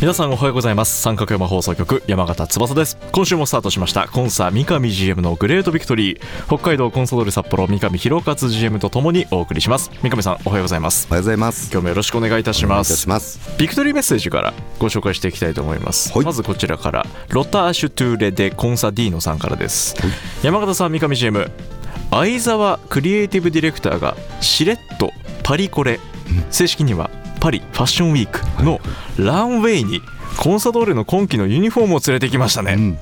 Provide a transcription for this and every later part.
皆さんおはようございます。三角山放送局山形翼です。今週もスタートしました。コンサ三上 GM のグレートビクトリー。北海道コンソドル札幌三上博勝 GM とともにお送りします。三上さんおはようございます。おはようございます。今日もよろしくお願いいたします。お願いいたします。ビクトリーメッセージからご紹介していきたいと思います、はい。まずこちらからロターシュトゥーレでコンサディーノさんからです、はい。山形さん三上 GM 相沢クリエイティブディレクターがしれっとパリコレ。正式にはパリファッションウィークのランウェイにコンサドーレの今季のユニフォームを連れてきましたね、うん。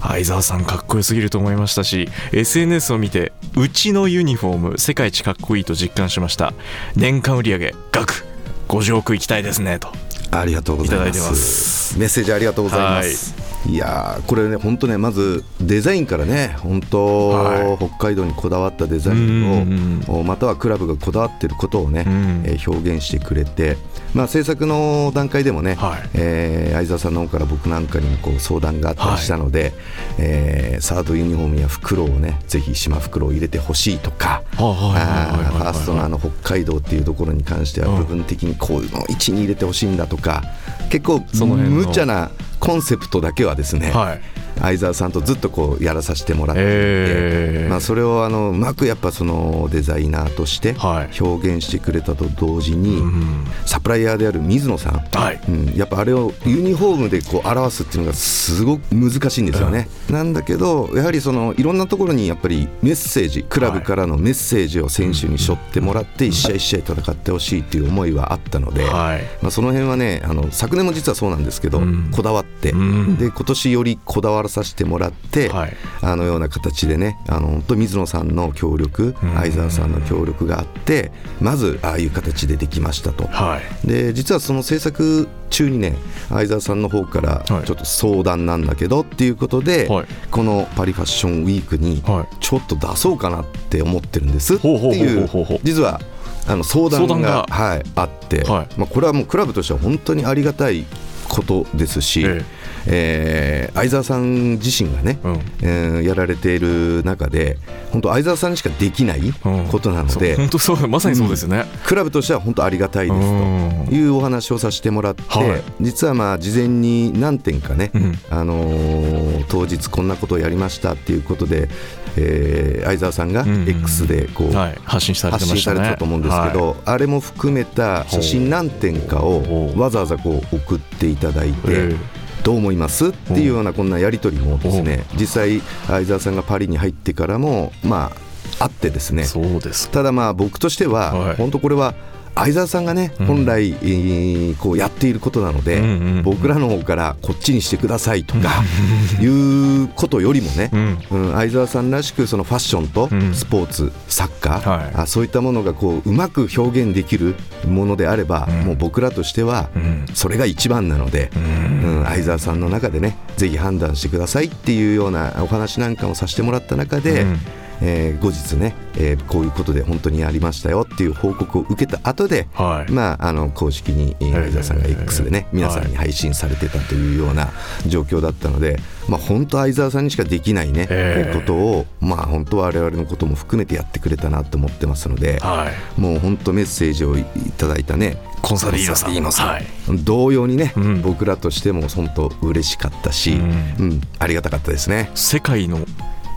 相沢さんかっこよすぎると思いましたし SNS を見てうちのユニフォーム世界一かっこいいと実感しました。年間売上額50億いきたいですねと。ありがとうございます。メッセージありがとうございますいやーこれね本当ねまずデザインからね本当、はい。北海道にこだわったデザインをまたはクラブがこだわってることをね、うん。えー表現してくれてまあ制作の段階でもね、はい。えー相沢さんの方から僕なんかにもこう相談があったりしたので、えーサードユニフォームや袋をねぜひ島袋を入れてほしいとかファーストのあの北海道っていうところに関しては部分的にこういうのを位置に入れてほしいんだとか結構無茶なコンセプトだけはですね、はい。相沢さんとずっとこうやらさせてもらっていて、えー。まあ、それをあのうまくやっぱそのデザイナーとしてはい。表現してくれたと同時に、うんサプライヤーである水野さん、はい。うん、やっぱあれをユニフォームでこう表すっていうのがすごく難しいんですよね。なんだけどやはりそのいろんなところにやっぱりメッセージクラブからのメッセージを選手に背負ってもらって一試合一試合戦ってほしいっていう思いはあったので、はい。まあ、その辺はねあの昨年も実はそうなんですけど、うん。こだわって、うん。で今年よりこだわらさせてもらって、はい。あのような形でねあの本当水野さんの協力うん。相沢さんの協力があってまずああいう形でできましたと。はい。で実はその制作中にね相沢さんの方からはい。ちょっと相談なんだけどっていうことで、はい。このパリファッションウィークにはい。ちょっと出そうかなって思ってるんですっていう実はあの相談が。はい、あって、はい。まあ、これはもうクラブとしては本当にありがたいことですし、ええー相沢さん自身がね、うん。えーやられている中で本当相沢さんにしかできないうん。ことなので、そう本当そう まさにそうですよね、クラブとしては本当ありがたいですうん。というお話をさせてもらって、はい。実はまあ事前に何点かね、うん。あのー当日こんなことをやりましたっていうことで、えー相沢さんがうん X でこう、はい、発信されて発信ましたね。たと思うんですけど、はい。あれも含めた写真何点かをわざわざこう送っていただいて、ええどう思います？っていうようなこんなやり取りもですね実際相沢さん。がパリに入ってからもまああってですねそうですただまあ僕としてははい本当これは相沢さんがねうん。本来えーこうやっていることなのでうんうんうん。僕らの方からこっちにしてくださいとか いうことよりもねうん。うん相沢さんらしくそのファッションとうん。スポーツサッカはい。ーあそういったものがこううまく表現できるものであればうん。もう僕らとしてはうん。それが一番なのでうん。うん、相沢さんの中でねぜひ判断してくださいっていうようなお話なんかもさせてもらった中で、うんえー後日ね、えーこういうことで本当にやりましたよっていう報告を受けた後で、はい。まあ、あの公式にえー相沢さんが X でね、皆さんに配信されてたというような状況だったので、まあ、本当相沢さんにしかできないね、ええことを、まあ、本当我々のことも含めてやってくれたなと思ってますので、はい。もう本当メッセージをいただいたねコンサルイーノさん。はい。同様にね、うん。僕らとしても本当嬉しかったし、ううんんありがたかったですね。世界の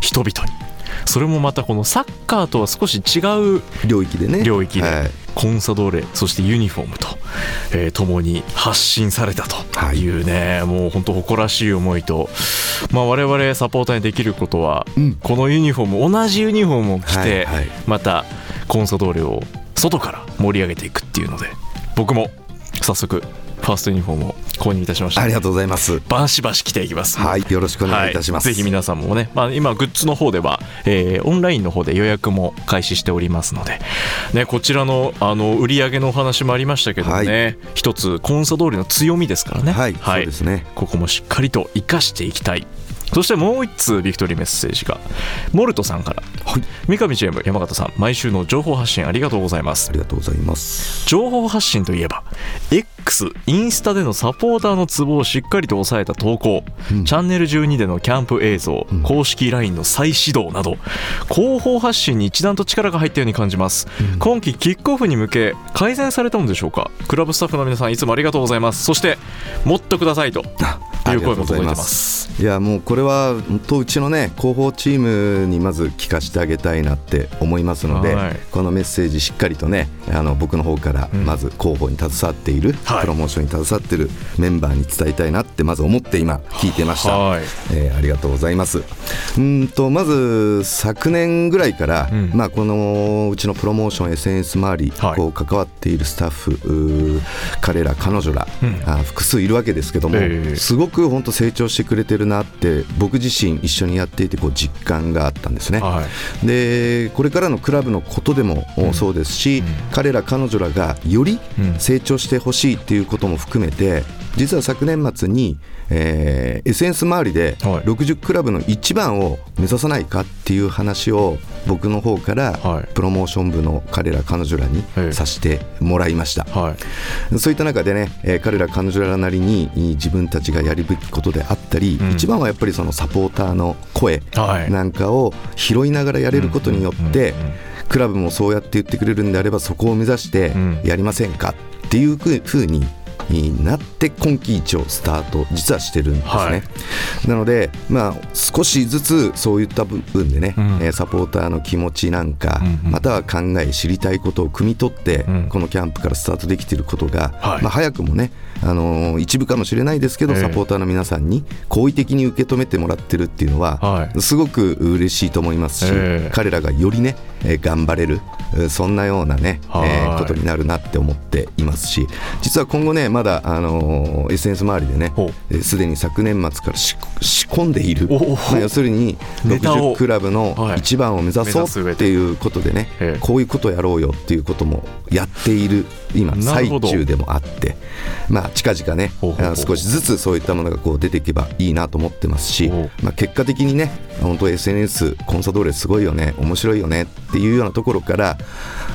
人々にそれもまたこのサッカーとは少し違う領域でね。領域で。はい。コンサドーレそしてユニフォームと、えー、共に発信されたとい。うね、はい、もう本当誇らしい思いと、まあ、我々サポーターにできることは、うん、このユニフォーム同じユニフォームを着て、はいはい、またコンサドーレを外から盛り上げていくっていうので僕も早速ファーストユニフォームを購入いたしました。ありがとうございます。バシバシ着ていきます。はいよろしくお願いいたします、はい、ぜひ皆さんもね、まあ、今グッズの方では、えー、オンラインの方で予約も開始しておりますので、ね、こちらのあの売り上げのお話もありましたけどね、はい、一つコンサドーレの強みですからね。はい、はい、そうですね。ここもしっかりと生かしていきたい。そしてもう一通ビクトリーメッセージがモルトさんから、はい、三上 GM 山形さん毎週の情報発信ありがとうございます。ありがとうございます。情報発信といえば X インスタでのサポーターのツボをしっかりと抑えた投稿、うん、チャンネル12でのキャンプ映像、うん、公式 LINE の再始動など広報発信に一段と力が入ったように感じます、うん、今季キックオフに向け改善されたのでしょうか？クラブスタッフの皆さんいつもありがとうございます。そしてもっとくださいという声も届いてます。いやもうこれは本当うちのね広報チームにまず聞かせてあげたいなって思いますので、はい、このメッセージしっかりとねあの僕の方からまず広報に携わっている、うん、プロモーションに携わっているメンバーに伝えたいなってまず思って今聞いてました、はい、えー、ありがとうございます。うんとまず昨年ぐらいから、うん、まあ、このうちのプロモーション SNS 周り、はい、こう関わっているスタッフ彼ら彼女ら、うん、あ複数いるわけですけども、えー、すごく本当成長してくれてるなって僕自身一緒にやっていてこう実感があったんですね、はい、でこれからのクラブのことでもそうですし、うん、彼ら彼女らがより成長してほしいっていうことも含めて実は昨年末に、えー、SNS 周りで60クラブの一番を目指さないかっていう話を僕の方からプロモーション部の彼ら彼女らにさせてもらいました、はい、そういった中でね、えー、彼ら彼女らなりに自分たちがやるべきことであったり、うん、一番はやっぱりそのサポーターの声なんかを拾いながらやれることによって、クラブもそうやって言ってくれるんであればそこを目指してやりませんか？っていうふうにになって今季一をスタート実はしてるんですね、はい、なので、まあ、少しずつそういった部分でね、うん、サポーターの気持ちなんか、うんうん、または考え知りたいことを汲み取って、うん、このキャンプからスタートできていることが、はい、まあ、早くもねあの一部かもしれないですけど、サポーターの皆さんに好意的に受け止めてもらってるっていうのは、はい、すごく嬉しいと思いますし、彼らがよりね、え頑張れるそんなようなね、えー、ことになるなって思っていますし実は今後ねまだ、あのー、SNS 周りでねすで、に昨年末から仕込んでいる、まあ、要するに60クラブの一番を目指そうっていうことでね、はい、こういうことやろうよっていうこともやっている今最中でもあってまあ近々ね少しずつそういったものがこう出ていけばいいなと思ってますし、まあ、結果的にね本当 SNS コンサドーレすごいよね面白いよねっていうようなところから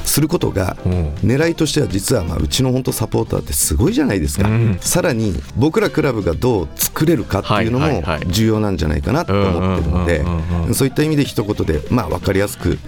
することが狙いとしては実はまあうちの本当サポーターってすごいじゃないですか、うん、さらに僕らクラブがどう作れるかっていうのも重要なんじゃないかなと思ってるのでそういった意味で一言でまあ分かりやすく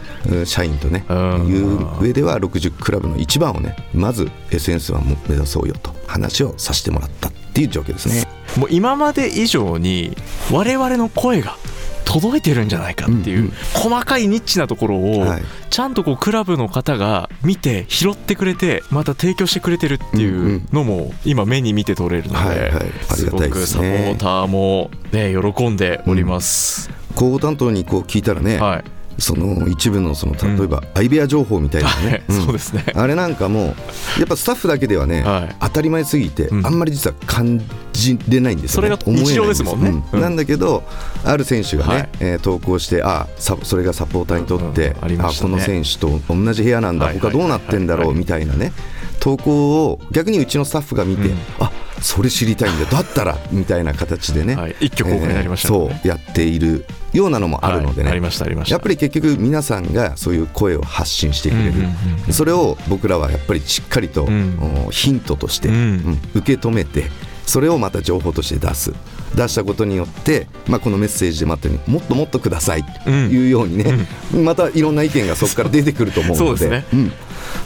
社員とねいう上では60クラブの一番をねまず SNS は目指そうよと話をさせてもらったっていう状況ですね。もう今まで以上に我々の声が届いてるんじゃないかっていう、細かいニッチなところを、ちゃんとこうクラブの方が見て拾ってくれてまた提供してくれてるっていうのも今目に見て取れるので、すごくサポーターもね喜んでおります。広報担当にこう聞いたらね、はいその一部のその例えば相部屋情報みたいなね、そうですね。あれなんかもやっぱスタッフだけではね、当たり前すぎて、あんまり実は感じれないんですよね、それが日常ですもんね、なんだけどある選手がね、え投稿してあそれがサポーターにとって、あこの選手と同じ部屋なんだ、他どうなってんだろうみたいなね投稿を逆にうちのスタッフが見て、あそれ知りたいんだ。だったらみたいな形でね、はい、一挙公開になりました、ね。そうやっているようなのもあるのでね、はい、やっぱり結局皆さんがそういう声を発信してくれる、うんうんうん、それを僕らはやっぱりしっかりと、うん、ヒントとして、うん、受け止めてそれをまた情報として出す出したことによって、まあ、このメッセージでもあったようにもっともっとくださいというようにね、うん、またいろんな意見がそこから出てくると思うので。ね、うん。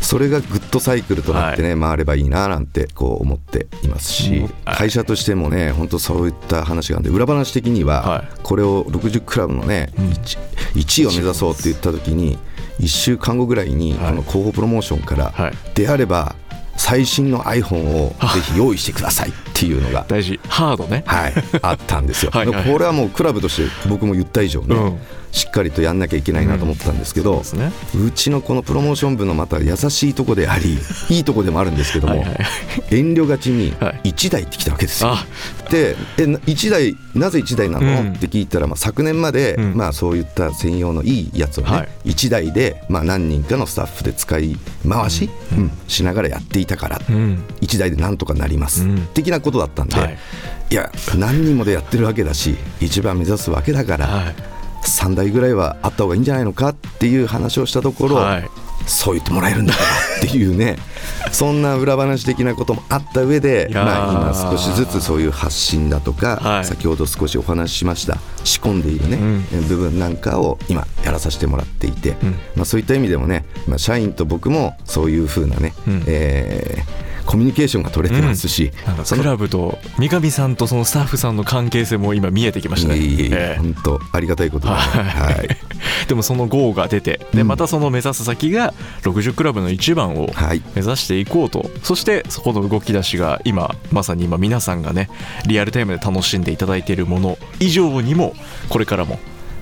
それがグッドサイクルとなってね、はい、回ればいいななんてこう思っていますし、会社としてもね本当そういった話があるんで裏話的にはこれを60クラブのね 1, 1位を目指そうって言った時に1週間後ぐらいに、はい。あの広報プロモーションから、はい。であれば最新の iPhone をぜひ用意してくださいっていうのが。大事。ハードね。はい、あったんですよ。はいはい。これはもうクラブとして僕も言った以上ね、うんしっかりとやんなきゃいけないなと思ったんですけど、そうですね。うちのこのプロモーション部のまた優しいとこでありい。いとこでもあるんですけども、はいはい。遠慮がちにはい。1台ってきたわけですよ。あ。でえな1台なぜ1台なの、うん。って聞いたら、まあ、昨年まで、うん。まあ、そういった専用のいいやつをね、はい。1台で、まあ、何人かのスタッフで使い回し、うん。しながらやっていたから、うん。1台でなんとかなります、うん。的なことだったんで、はい。い、や何人もでやってるわけだし一番目指すわけだから、はい3台ぐらいはあった方がいいんじゃないのかっていう話をしたところ、はい。そう言ってもらえるんだからっていうね そんな裏話的なこともあった上で、まあ、今少しずつそういう発信だとか、はい。先ほど少しお話ししました仕込んでいるね、うん。部分なんかを今やらさせてもらっていて、うん。まあ、そういった意味でもね、まあ、社員と僕もそういう風なね、うん。えーコミュニケーションが取れてますし、なんかそのクラブと三上さんとそのスタッフさんの関係性も今見えてきましたね。いえいえ本当ありがたいことだね、はい。はい。でもその GO が出てでうん。またその目指す先が60クラブの一番をはい。目指していこうと。そしてそこの動き出しが今まさに今皆さんがねリアルタイムで楽しんでいただいているもの以上にもこれからも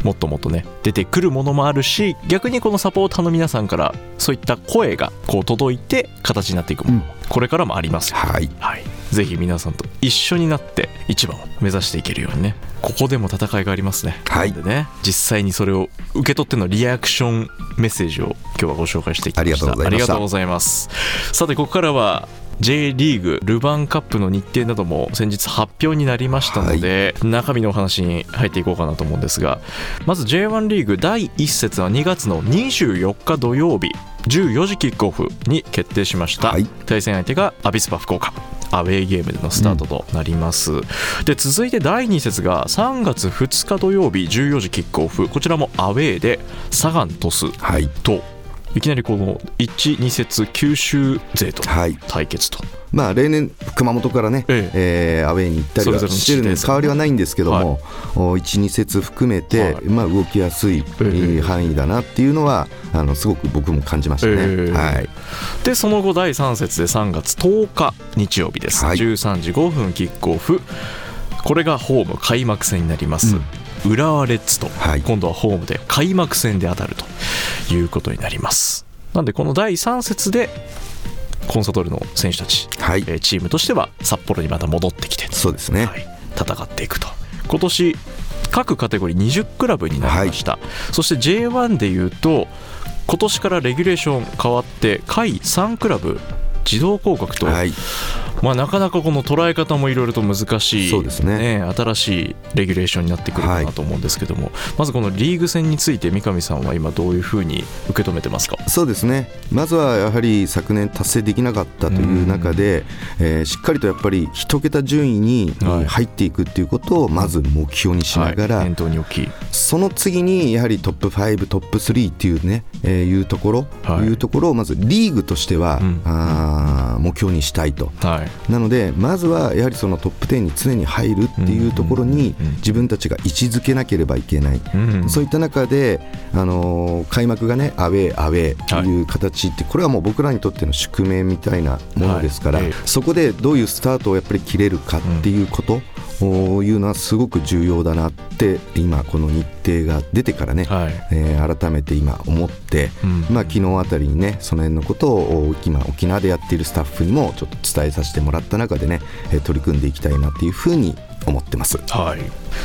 もっともっとね出てくるものもあるし逆にこのサポーターの皆さんからそういった声がこう届いて形になっていくもの、うん。これからもありますよ。はい。はい、ぜひ皆さんと一緒になって一番を目指していけるようにね。ここでも戦いがありますね。はい。でね実際にそれを受け取ってのリアクションメッセージを今日はご紹介していきました。ありがとうございました。ありがとうございます。さてここからは J リーグルヴァンカップの日程なども先日発表になりましたので、中身のお話に入っていこうかなと思うんですがまず J1 リーグ第1節は2月の24日土曜日14時キックオフに決定しました、はい。対戦相手がアビスパ福岡アウェーゲームでのスタートとなります、で続いて第2節が3月2日土曜日14時キックオフ。こちらもアウェーでサガン鳥栖はい。といきなりこの12節九州勢とはい。対決と、まあ、例年、熊本からね、ええ。ーアウェーに行ったりはしてるんです変わりはないんですけども、お1、2節含めて、はい。まあ、動きやすい、えー範囲だなっていうのはあのすごく僕も感じましたね。えーはい。でその後第3節で3月10日日曜日です、はい。13時5分キックオフ。これがホーム開幕戦になります、浦和レッズと、はい。今度はホームで開幕戦で当たるということになります。なんでこの第3節でコンサドーレの選手たち、はい。えーチームとしては札幌にまた戻ってきて、そうですね、はい、戦っていくと。今年各カテゴリー20クラブになりました、そして J1 でいうと今年からレギュレーション変わって下位3クラブ自動降格と、はい、まあ、なかなかこの捉え方もいろいろと難しいそうですね。新しいレギュレーションになってくるかなと思うんですけども、まずこのリーグ戦について三上さんは今どういうふうに受け止めてますか？そうですね、まずはやはり昨年達成できなかったという中で、えーしっかりとやっぱり一桁順位に入っていくっていうことをまず目標にしながら、はい、念頭に置き。その次にやはりトップ5、トップ3っていうね、えーいうところ、はい。いうところをまずリーグとしては、うん。あー目標にしたいと。はいなのでまずはやはりそのトップ10に常に入るっていうところにうんうんうん自分たちが位置づけなければいけない。うんそういった中で、あのー開幕がねアウェー、アウェーという形って、これはもう僕らにとっての宿命みたいなものですから、はい。ええ。そこでどういうスタートをやっぱり切れるかっていうこと、をいうのはすごく重要だなって今この日程が出てからね、はい。えー改めて今思って、うん。まあ、昨日あたりにねその辺のことを今沖縄でやっているスタッフにもちょっと伝えさせてもらった中でね、えー取り組んでいきたいなっていうふうに思ってます。はい、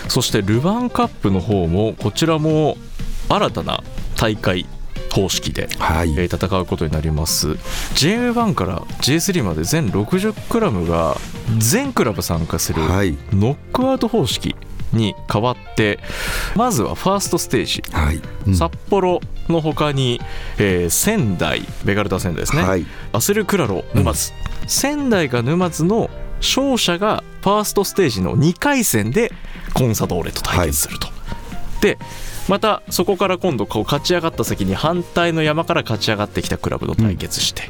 そしてルヴァンカップの方もこちらも新たな大会方式で、はい、えー戦うことになります。J1 から J3 まで全60クラブが全クラブ参加するはい。ノックアウト方式に変わってまずはファーストステージ。はい。うん。札幌の他に、えー仙台ベガルタ仙台ですね、はい。アセルクラロ沼津、仙台が沼津の勝者がファーストステージの2回戦でコンサドーレと対決すると、でまたそこから今度こう勝ち上がった先に反対の山から勝ち上がってきたクラブと対決して、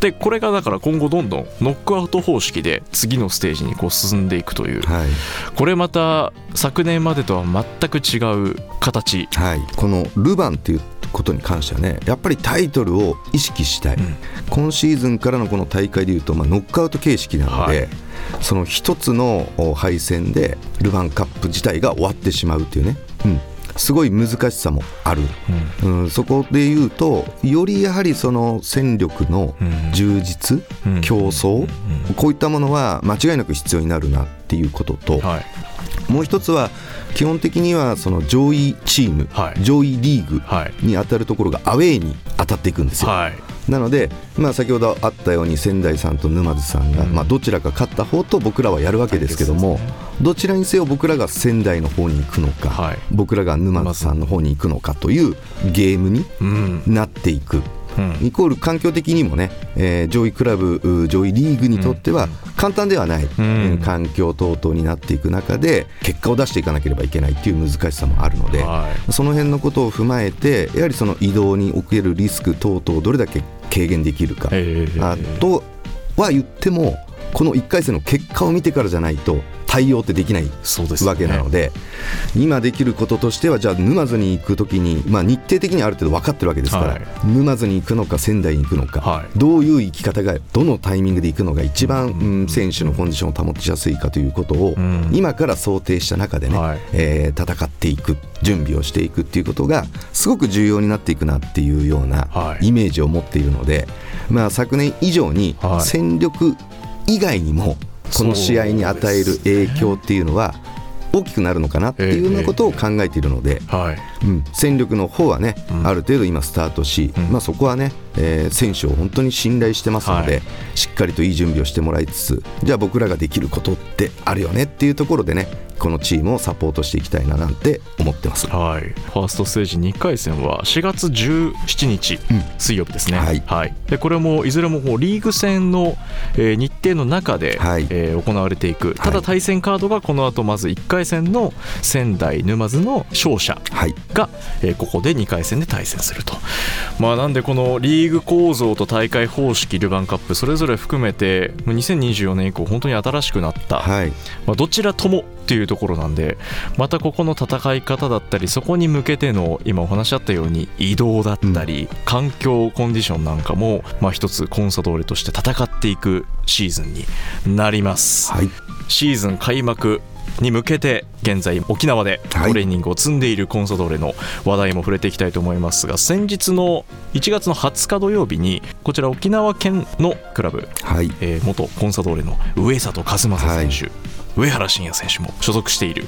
でこれがだから今後どんどんノックアウト方式で次のステージにこう進んでいくという。はい。これまた昨年までとは全く違う形。はい、このルヴァンっていうことに関してはねやっぱりタイトルを意識したい、うん、今シーズンからのこの大会でいうと、まあ、ノックアウト形式なので、はい、その一つの敗戦でルヴァンカップ自体が終わってしまうっていうね、うん、すごい難しさもある、うん、うん、そこで言うとよりやはりその戦力の充実、うん、競争、うん、こういったものは間違いなく必要になるなっていうことと、はい、もう一つは基本的にはその上位チーム、はい、上位リーグに当たるところがアウェーに当たっていくんですよ。はいなので、まあ、先ほどあったように仙台さんと沼津さんが、うん、まあ、どちらか勝った方と僕らはやるわけですけども、ね、どちらにせよ僕らが仙台の方に行くのか、はい、僕らが沼津さんの方に行くのかというゲームになっていく。イコール環境的にもね、えー、上位クラブ、上位リーグにとっては簡単ではない、うん、環境等々になっていく中で結果を出していかなければいけないっていう難しさもあるので、はい、その辺のことを踏まえてやはりその移動におけるリスク等々をどれだけ軽減できるか、えー、あとは言ってもこの1回戦の結果を見てからじゃないと対応ってできないわけなので、ね、今できることとしてはじゃあ沼津に行くときに、まあ、日程的にある程度分かってるわけですから、はい、沼津に行くのか仙台に行くのか、はい、どういう行き方がどのタイミングで行くのが一番、うん、選手のコンディションを保ちやすいかということを、うん、今から想定した中でね、はい、えー、戦っていく準備をしていくっていうことがすごく重要になっていくなっていうようなイメージを持っているので、まあ、昨年以上に戦力以外にも、この試合に与える影響っていうのは大きくなるのかなっていうようなことを考えているので、うん、戦力の方はね、ある程度今スタートし、まあ、そこはね、えー、選手を本当に信頼してますので、しっかりといい準備をしてもらいつつじゃあ僕らができることってあるよねっていうところでねこのチームをサポートしていきたいななんて思ってます、はい、ファーストステージ2回戦は4月17日、うん、水曜日ですね、はい、はい、でこれもいずれもリーグ戦の、えー、日程の中で、はい、えー、行われていく。ただ対戦カードがこの後まず1回戦の仙台沼津の勝者が、はい、えー、ここで2回戦で対戦すると、まあ、なんでこのリーグ構造と大会方式ルヴァンカップそれぞれ含めて2024年以降本当に新しくなった、はい、まあ、どちらともっていうところなんでまたここの戦い方だったりそこに向けての今お話あったように移動だったり、うん、環境コンディションなんかも、まあ、一つコンサドーレとして戦っていくシーズンになります、はい、シーズン開幕に向けて現在沖縄でトレーニングを積んでいるコンサドーレの話題も触れていきたいと思いますが先日の1月の20日土曜日にこちら沖縄県のクラブ、はい。えー、元コンサドーレの上里和正選手、はい。上原晋也選手も所属している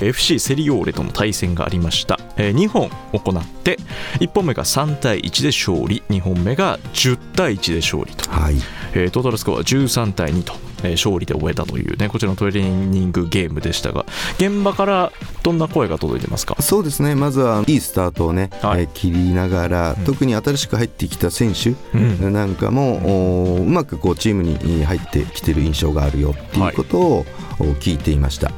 FC セリオーレとの対戦がありました、えー、2本行って1本目が3対1で勝利2本目が10対1で勝利と、はい。えー、トータルスコアは13対2とえ勝利で終えたというねこちらのトレーニングゲームでしたが現場からどんな声が届いてますか？そうですね。まずはいいスタートをね、はい、えー、切りながら、うん、特に新しく入ってきた選手なんかも、うん、うまくこうチームに入ってきてる印象があるよっていうことを、はい聞いていました、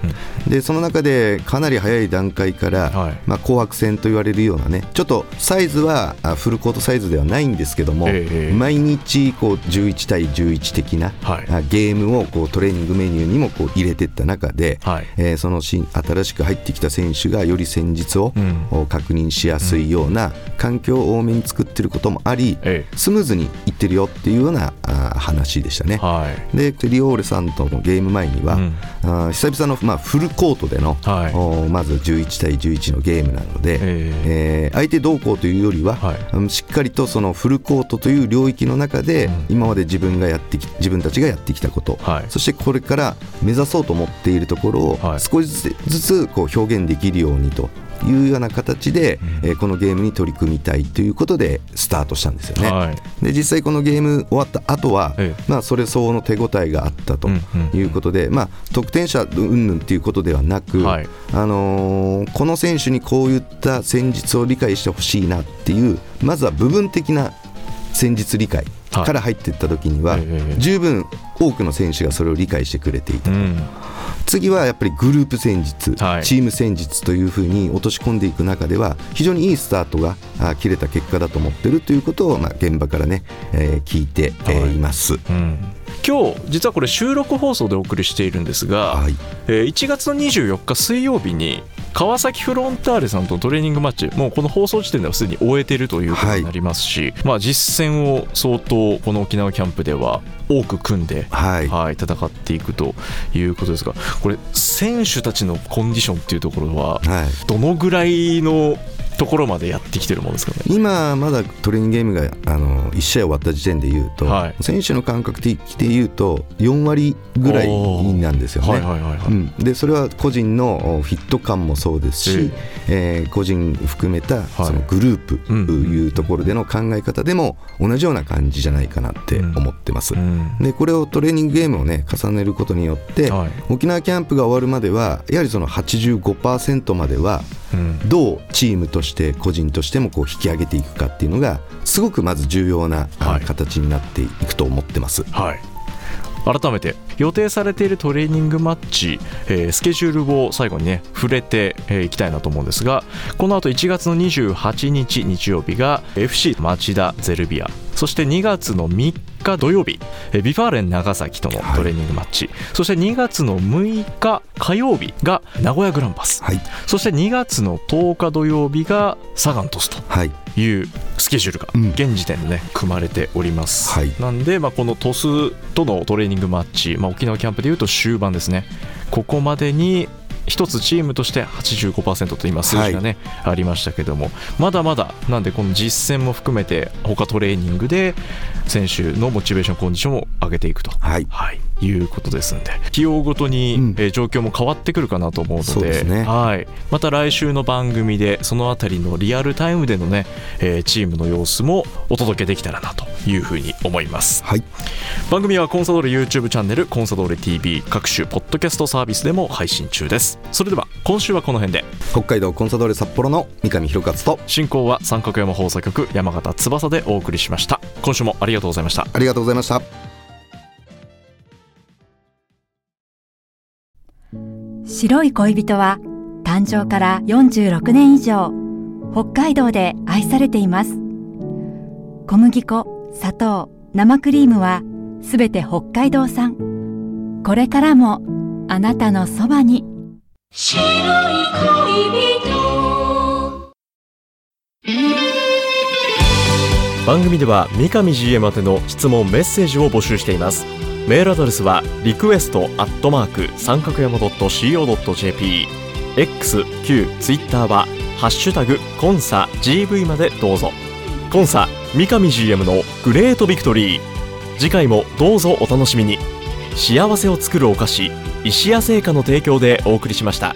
うん、でその中でかなり早い段階から、はい、まあ、紅白戦と言われるようなねちょっとサイズはフルコートサイズではないんですけども、えー、毎日こう11対11的な、はい、ゲームをこうトレーニングメニューにもこう入れていった中で、はい、えー、その新しく入ってきた選手がより戦術を、うん、確認しやすいような環境を多めに作っていることもあり、えー、スムーズにいってるよっていうようなあ話でしたね。はい、でリオーレさんとのゲーム前には、うん。あ久々の、まあ、フルコートでの、はい、おまず11対11のゲームなので、えー、えー、相手どうこうというよりは、はい、しっかりとそのフルコートという領域の中で、うん、今まで自分がやってき自分たちがやってきたこと、はい、そしてこれから目指そうと思っているところを少しずつこう表現できるようにというような形で、うん、えー、このゲームに取り組みたいということでスタートしたんですよね。はい、で実際このゲーム終わった後は、ええ、まあそれ相応の手応えがあったということで、まあ得点者云々っていうことではなく、はい、あのー、この選手にこういった戦術を理解してほしいなっていうまずは部分的な戦術理解から入っていった時には、十分多くの選手がそれを理解してくれていたと。うん。次はやっぱりグループ戦術、はい、チーム戦術というふうに落とし込んでいく中では非常にいいスタートが切れた結果だと思っているということを、まあ、現場からね、えー、聞いて、えー、います。うん今日実はこれ収録放送でお送りしているんですが、はい、えー1月の24日水曜日に川崎フロンターレさんとのトレーニングマッチもうこの放送時点ではすでに終えているということになりますし、まあ、実戦を相当この沖縄キャンプでは多く組んで、はい。はい、戦っていくということですがこれ選手たちのコンディションっていうところははい、どのぐらいのところまでやってきてるものですかね。今まだトレーニングゲームがあの1試合終わった時点で言うと、はい。選手の感覚的で言うと4割ぐらいなんですよね。でそれは個人のおフィット感もそうですし、えー個人含めたそのグループうん。というところでの考え方でも同じような感じじゃないかなって思ってます。うん。でこれをトレーニングゲームをね重ねることによって、はい。沖縄キャンプが終わるまではやはりその85%まではうん。どうチームとして個人としてもこう引き上げていくかっていうのがすごくまず重要なあはい。形になっていくと思ってます。はい。改めて予定されているトレーニングマッチ、えースケジュールを最後にね触れてい、えーいきたいなと思うんですがこの後1月の28日日曜日が FC 町田ゼルビア。そして2月の3日土曜日えービファーレン長崎とのトレーニングマッチ、そして2月の6日火曜日が名古屋グランパス。はい、そして2月の10日土曜日がサガン鳥栖とはい、いうスケジュールがうん。現時点でね組まれております、はい。なんで、まあ、この鳥栖とのトレーニングマッチ、まあ、沖縄キャンプでいうと終盤ですね。ここまでに一つチームとして85%と今数字がね、ありましたけどもまだまだなんでこの実戦も含めて他トレーニングで選手のモチベーションコンディションを上げていくと。はい、はい、いうことですんで起用ごとに、うん。えー状況も変わってくるかなと思うのでそうですね。はい、また来週の番組でそのあたりのリアルタイムでのね、えーチームの様子もお届けできたらなというふうに思います。はい、番組はコンサドーレ YouTube チャンネルコンサドーレ TV 各種ポッドキャストサービスでも配信中です。それでは今週はこの辺で。北海道コンサドーレ札幌の三上弘勝と進行は三角山放送局山形翼でお送りしました。今週もありがとうございました。ありがとうございました。白い恋人は誕生から46年以上北海道で愛されています。小麦粉砂糖生クリームはすべて北海道産。これからもあなたのそばに。白い恋人。番組では三上 GM 宛ての質問メッセージを募集していますメールアドレスはリクエストアットマーク三角山 .co.jp x q ツイッターはハッシュタグコンサ GV までどうぞ。コンサ三上 GM のグレートビクトリー。次回もどうぞお楽しみに。幸せを作るお菓子石屋製菓の提供でお送りしました。